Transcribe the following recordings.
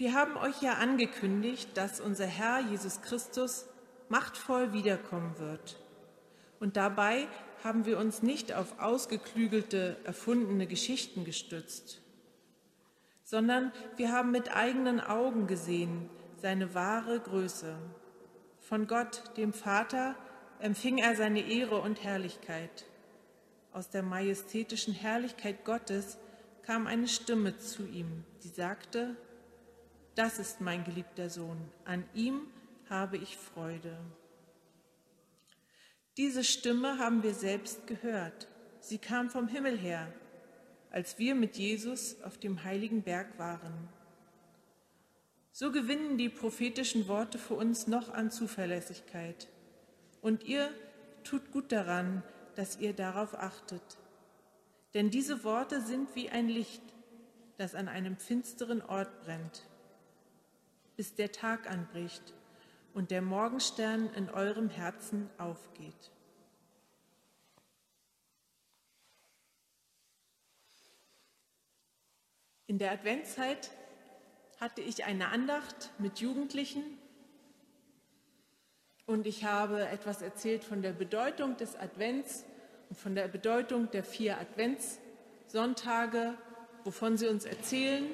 Wir haben euch ja angekündigt, dass unser Herr Jesus Christus machtvoll wiederkommen wird. Und dabei haben wir uns nicht auf ausgeklügelte, erfundene Geschichten gestützt, sondern wir haben mit eigenen Augen gesehen seine wahre Größe. Von Gott, dem Vater, empfing er seine Ehre und Herrlichkeit. Aus der majestätischen Herrlichkeit Gottes kam eine Stimme zu ihm, die sagte, das ist mein geliebter Sohn, an ihm habe ich Freude. Diese Stimme haben wir selbst gehört. Sie kam vom Himmel her, als wir mit Jesus auf dem heiligen Berg waren. So gewinnen die prophetischen Worte für uns noch an Zuverlässigkeit. Und ihr tut gut daran, dass ihr darauf achtet. Denn diese Worte sind wie ein Licht, das an einem finsteren Ort brennt bis der Tag anbricht und der Morgenstern in eurem Herzen aufgeht. In der Adventszeit hatte ich eine Andacht mit Jugendlichen und ich habe etwas erzählt von der Bedeutung des Advents und von der Bedeutung der vier Adventssonntage, wovon sie uns erzählen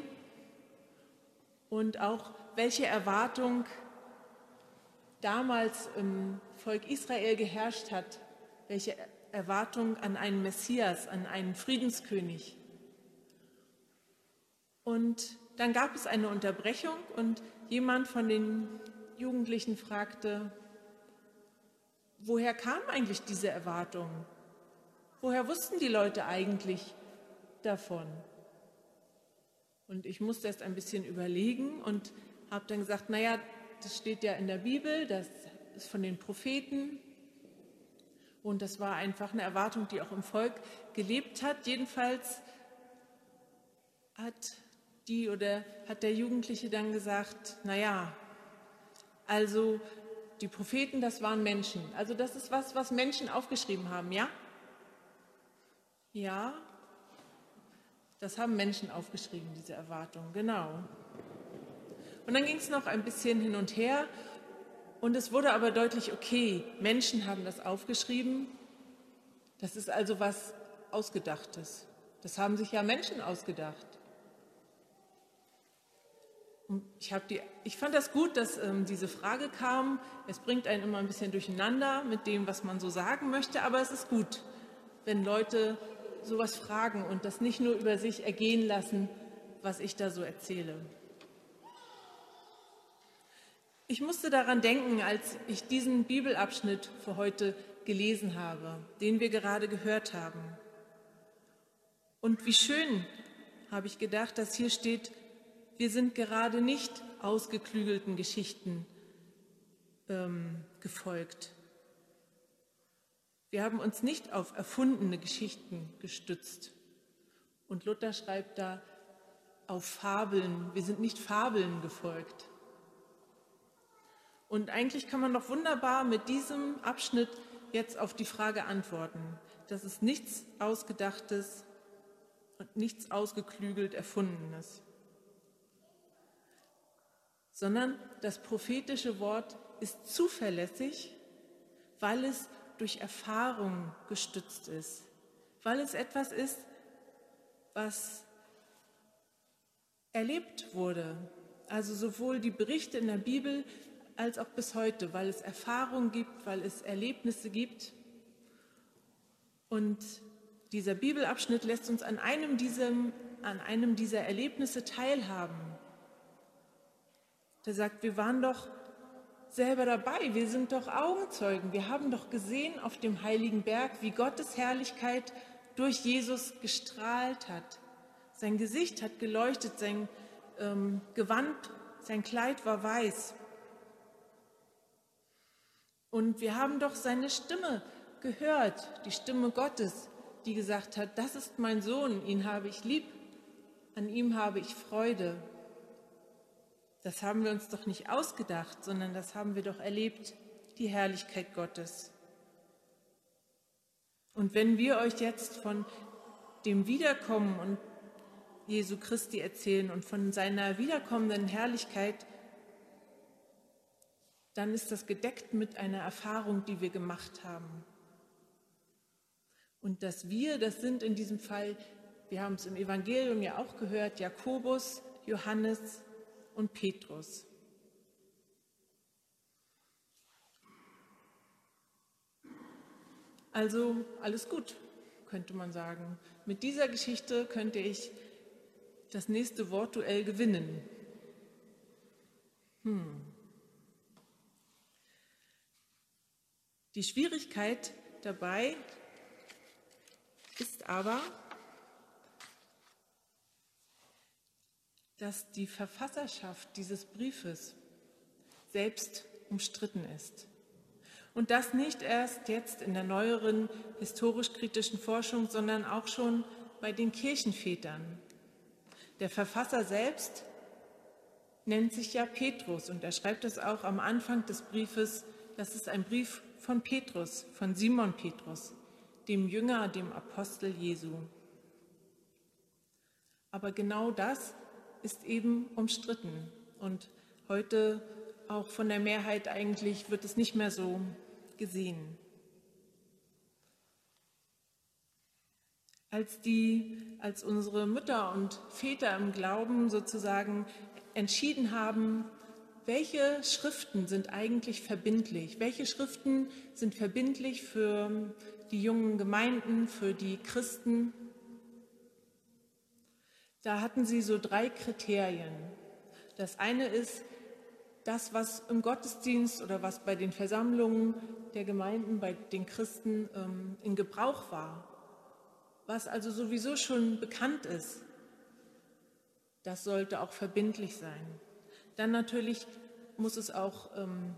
und auch welche Erwartung damals im Volk Israel geherrscht hat, welche Erwartung an einen Messias, an einen Friedenskönig. Und dann gab es eine Unterbrechung und jemand von den Jugendlichen fragte, woher kam eigentlich diese Erwartung? Woher wussten die Leute eigentlich davon? Und ich musste erst ein bisschen überlegen und habe dann gesagt, naja, das steht ja in der Bibel, das ist von den Propheten. Und das war einfach eine Erwartung, die auch im Volk gelebt hat. Jedenfalls hat die oder hat der Jugendliche dann gesagt, naja, also die Propheten, das waren Menschen. Also das ist was, was Menschen aufgeschrieben haben, ja? Ja, das haben Menschen aufgeschrieben, diese Erwartung, genau. Und dann ging es noch ein bisschen hin und her und es wurde aber deutlich, okay, Menschen haben das aufgeschrieben. Das ist also was Ausgedachtes. Das haben sich ja Menschen ausgedacht. Ich, die, ich fand das gut, dass ähm, diese Frage kam. Es bringt einen immer ein bisschen durcheinander mit dem, was man so sagen möchte, aber es ist gut, wenn Leute sowas fragen und das nicht nur über sich ergehen lassen, was ich da so erzähle. Ich musste daran denken, als ich diesen Bibelabschnitt für heute gelesen habe, den wir gerade gehört haben. Und wie schön, habe ich gedacht, dass hier steht, wir sind gerade nicht ausgeklügelten Geschichten ähm, gefolgt. Wir haben uns nicht auf erfundene Geschichten gestützt. Und Luther schreibt da auf Fabeln. Wir sind nicht Fabeln gefolgt. Und eigentlich kann man doch wunderbar mit diesem Abschnitt jetzt auf die Frage antworten. Das ist nichts Ausgedachtes und nichts ausgeklügelt Erfundenes, sondern das prophetische Wort ist zuverlässig, weil es durch Erfahrung gestützt ist, weil es etwas ist, was erlebt wurde. Also sowohl die Berichte in der Bibel als auch bis heute, weil es Erfahrungen gibt, weil es Erlebnisse gibt. Und dieser Bibelabschnitt lässt uns an einem, diesem, an einem dieser Erlebnisse teilhaben. Der sagt, wir waren doch selber dabei, wir sind doch Augenzeugen, wir haben doch gesehen auf dem heiligen Berg, wie Gottes Herrlichkeit durch Jesus gestrahlt hat. Sein Gesicht hat geleuchtet, sein ähm, Gewand, sein Kleid war weiß. Und wir haben doch seine Stimme gehört, die Stimme Gottes, die gesagt hat, das ist mein Sohn, ihn habe ich lieb, an ihm habe ich Freude. Das haben wir uns doch nicht ausgedacht, sondern das haben wir doch erlebt, die Herrlichkeit Gottes. Und wenn wir euch jetzt von dem Wiederkommen und Jesu Christi erzählen und von seiner wiederkommenden Herrlichkeit, dann ist das gedeckt mit einer Erfahrung, die wir gemacht haben. Und das Wir, das sind in diesem Fall, wir haben es im Evangelium ja auch gehört, Jakobus, Johannes und Petrus. Also alles gut, könnte man sagen. Mit dieser Geschichte könnte ich das nächste Wortduell gewinnen. Hm. Die Schwierigkeit dabei ist aber, dass die Verfasserschaft dieses Briefes selbst umstritten ist. Und das nicht erst jetzt in der neueren historisch-kritischen Forschung, sondern auch schon bei den Kirchenvätern. Der Verfasser selbst nennt sich ja Petrus und er schreibt es auch am Anfang des Briefes, das ist ein Brief von Petrus, von Simon Petrus, dem Jünger, dem Apostel Jesu. Aber genau das ist eben umstritten und heute auch von der Mehrheit eigentlich wird es nicht mehr so gesehen. Als, die, als unsere Mütter und Väter im Glauben sozusagen entschieden haben, welche Schriften sind eigentlich verbindlich, welche Schriften sind verbindlich für die jungen Gemeinden, für die Christen, da hatten sie so drei Kriterien. Das eine ist das, was im Gottesdienst oder was bei den Versammlungen der Gemeinden, bei den Christen ähm, in Gebrauch war, was also sowieso schon bekannt ist. Das sollte auch verbindlich sein. Dann natürlich muss es auch ähm,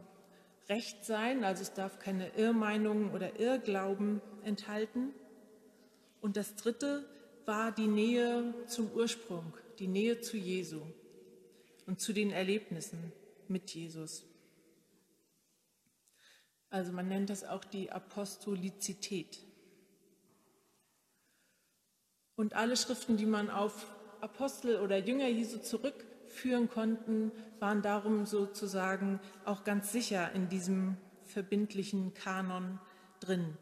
Recht sein, also es darf keine Irrmeinungen oder Irrglauben enthalten. Und das Dritte war die Nähe zum Ursprung, die Nähe zu Jesu und zu den Erlebnissen mit Jesus. Also man nennt das auch die Apostolizität. Und alle Schriften, die man auf Apostel oder Jünger Jesu zurückführen konnten, waren darum sozusagen auch ganz sicher in diesem verbindlichen Kanon drin.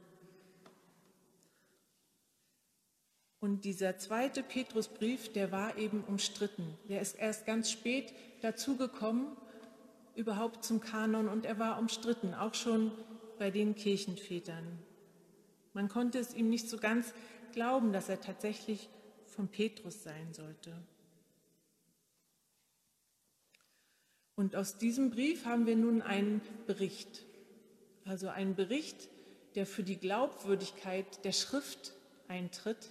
Und dieser zweite Petrusbrief, der war eben umstritten. Der ist erst ganz spät dazugekommen überhaupt zum Kanon und er war umstritten, auch schon bei den Kirchenvätern. Man konnte es ihm nicht so ganz glauben, dass er tatsächlich von Petrus sein sollte. Und aus diesem Brief haben wir nun einen Bericht, also einen Bericht, der für die Glaubwürdigkeit der Schrift eintritt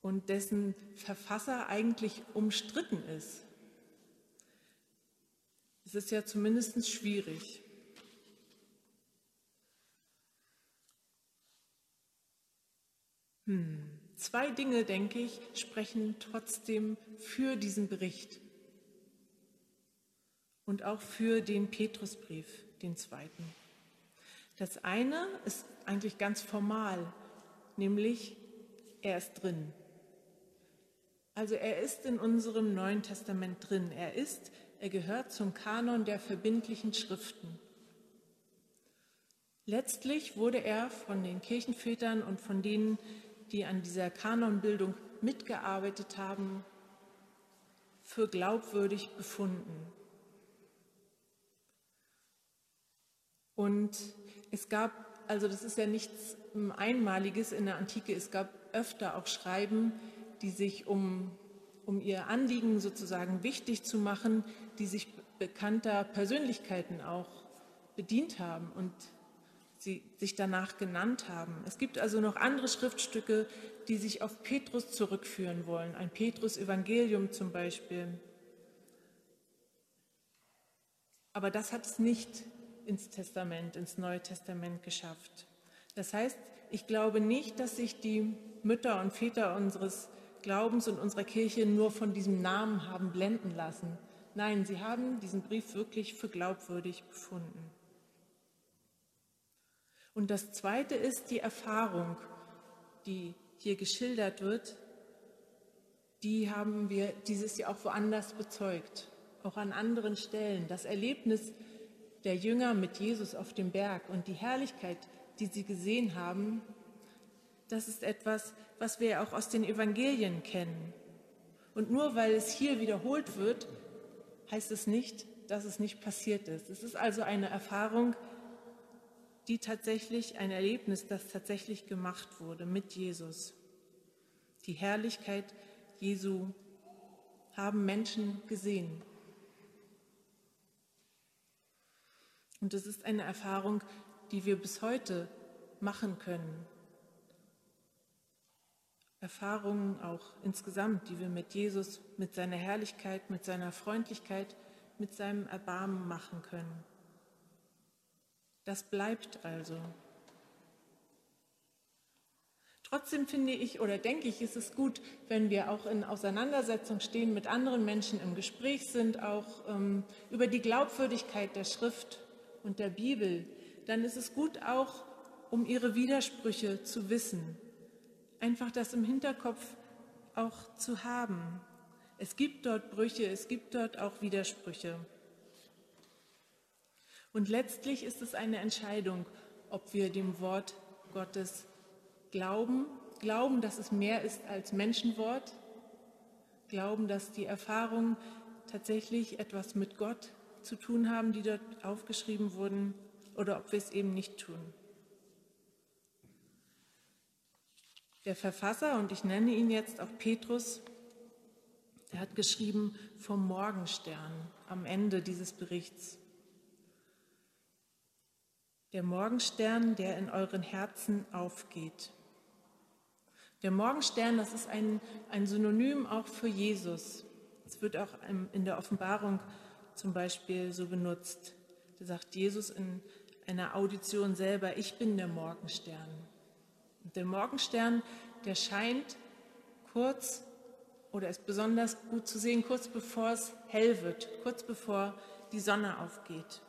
und dessen Verfasser eigentlich umstritten ist. Es ist ja zumindest schwierig. Hm. Zwei Dinge, denke ich, sprechen trotzdem für diesen Bericht und auch für den Petrusbrief, den zweiten. Das eine ist eigentlich ganz formal, nämlich er ist drin. Also er ist in unserem Neuen Testament drin. Er ist, er gehört zum Kanon der verbindlichen Schriften. Letztlich wurde er von den Kirchenvätern und von denen, die an dieser Kanonbildung mitgearbeitet haben, für glaubwürdig befunden. Und es gab, also das ist ja nichts Einmaliges in der Antike, es gab öfter auch Schreiben, die sich, um, um ihr Anliegen sozusagen wichtig zu machen, die sich bekannter Persönlichkeiten auch bedient haben und sie sich danach genannt haben. Es gibt also noch andere Schriftstücke, die sich auf Petrus zurückführen wollen, ein Petrus-Evangelium zum Beispiel. Aber das hat es nicht ins Testament, ins Neue Testament geschafft. Das heißt, ich glaube nicht, dass sich die Mütter und Väter unseres Glaubens und unserer Kirche nur von diesem Namen haben blenden lassen. Nein, sie haben diesen Brief wirklich für glaubwürdig befunden. Und das Zweite ist die Erfahrung, die hier geschildert wird, die haben wir dieses Jahr auch woanders bezeugt, auch an anderen Stellen. Das Erlebnis der Jünger mit Jesus auf dem Berg und die Herrlichkeit, die sie gesehen haben, das ist etwas, was wir auch aus den Evangelien kennen. Und nur weil es hier wiederholt wird, heißt es nicht, dass es nicht passiert ist. Es ist also eine Erfahrung, die tatsächlich, ein Erlebnis, das tatsächlich gemacht wurde mit Jesus. Die Herrlichkeit Jesu haben Menschen gesehen. Und es ist eine Erfahrung, die wir bis heute machen können. Erfahrungen auch insgesamt, die wir mit Jesus, mit seiner Herrlichkeit, mit seiner Freundlichkeit, mit seinem Erbarmen machen können. Das bleibt also. Trotzdem finde ich oder denke ich, ist es gut, wenn wir auch in Auseinandersetzung stehen, mit anderen Menschen im Gespräch sind, auch ähm, über die Glaubwürdigkeit der Schrift und der Bibel, dann ist es gut auch, um ihre Widersprüche zu wissen. Einfach das im Hinterkopf auch zu haben. Es gibt dort Brüche, es gibt dort auch Widersprüche. Und letztlich ist es eine Entscheidung, ob wir dem Wort Gottes glauben, glauben, dass es mehr ist als Menschenwort, glauben, dass die Erfahrungen tatsächlich etwas mit Gott zu tun haben, die dort aufgeschrieben wurden, oder ob wir es eben nicht tun. Der Verfasser, und ich nenne ihn jetzt auch Petrus, er hat geschrieben vom Morgenstern am Ende dieses Berichts. Der Morgenstern, der in euren Herzen aufgeht. Der Morgenstern, das ist ein, ein Synonym auch für Jesus. Es wird auch in der Offenbarung zum Beispiel so benutzt. Da sagt Jesus in einer Audition selber, ich bin der Morgenstern. Und der Morgenstern, der scheint kurz oder ist besonders gut zu sehen, kurz bevor es hell wird, kurz bevor die Sonne aufgeht.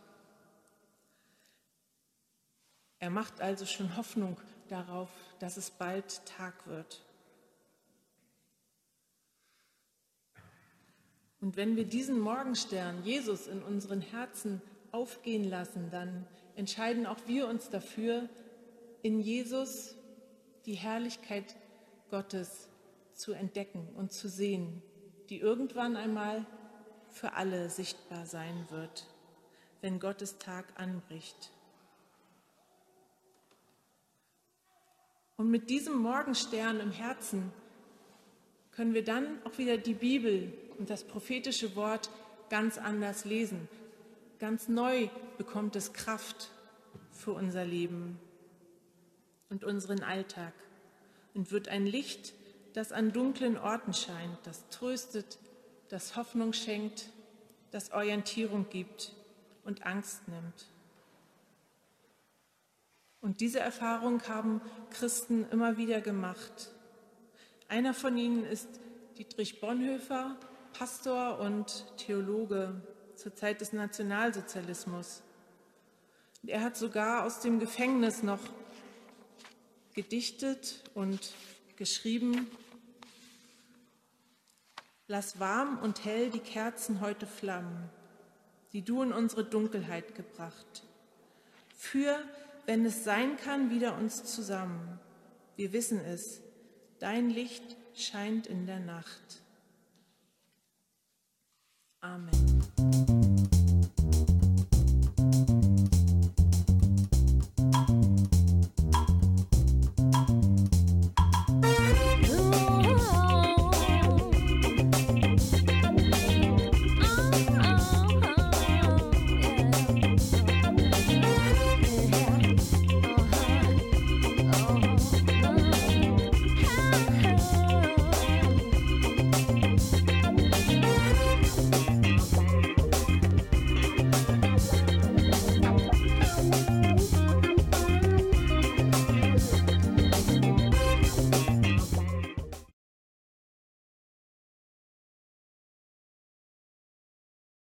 Er macht also schon Hoffnung darauf, dass es bald Tag wird. Und wenn wir diesen Morgenstern, Jesus, in unseren Herzen aufgehen lassen, dann entscheiden auch wir uns dafür, in Jesus die Herrlichkeit Gottes zu entdecken und zu sehen, die irgendwann einmal für alle sichtbar sein wird, wenn Gottes Tag anbricht. Und mit diesem Morgenstern im Herzen können wir dann auch wieder die Bibel und das prophetische Wort ganz anders lesen. Ganz neu bekommt es Kraft für unser Leben und unseren Alltag und wird ein Licht, das an dunklen Orten scheint, das tröstet, das Hoffnung schenkt, das Orientierung gibt und Angst nimmt. Und diese Erfahrung haben Christen immer wieder gemacht. Einer von ihnen ist Dietrich Bonhoeffer, Pastor und Theologe zur Zeit des Nationalsozialismus. Er hat sogar aus dem Gefängnis noch gedichtet und geschrieben, Lass warm und hell die Kerzen heute flammen, die du in unsere Dunkelheit gebracht. Führ wenn es sein kann, wieder uns zusammen. Wir wissen es, dein Licht scheint in der Nacht. Amen.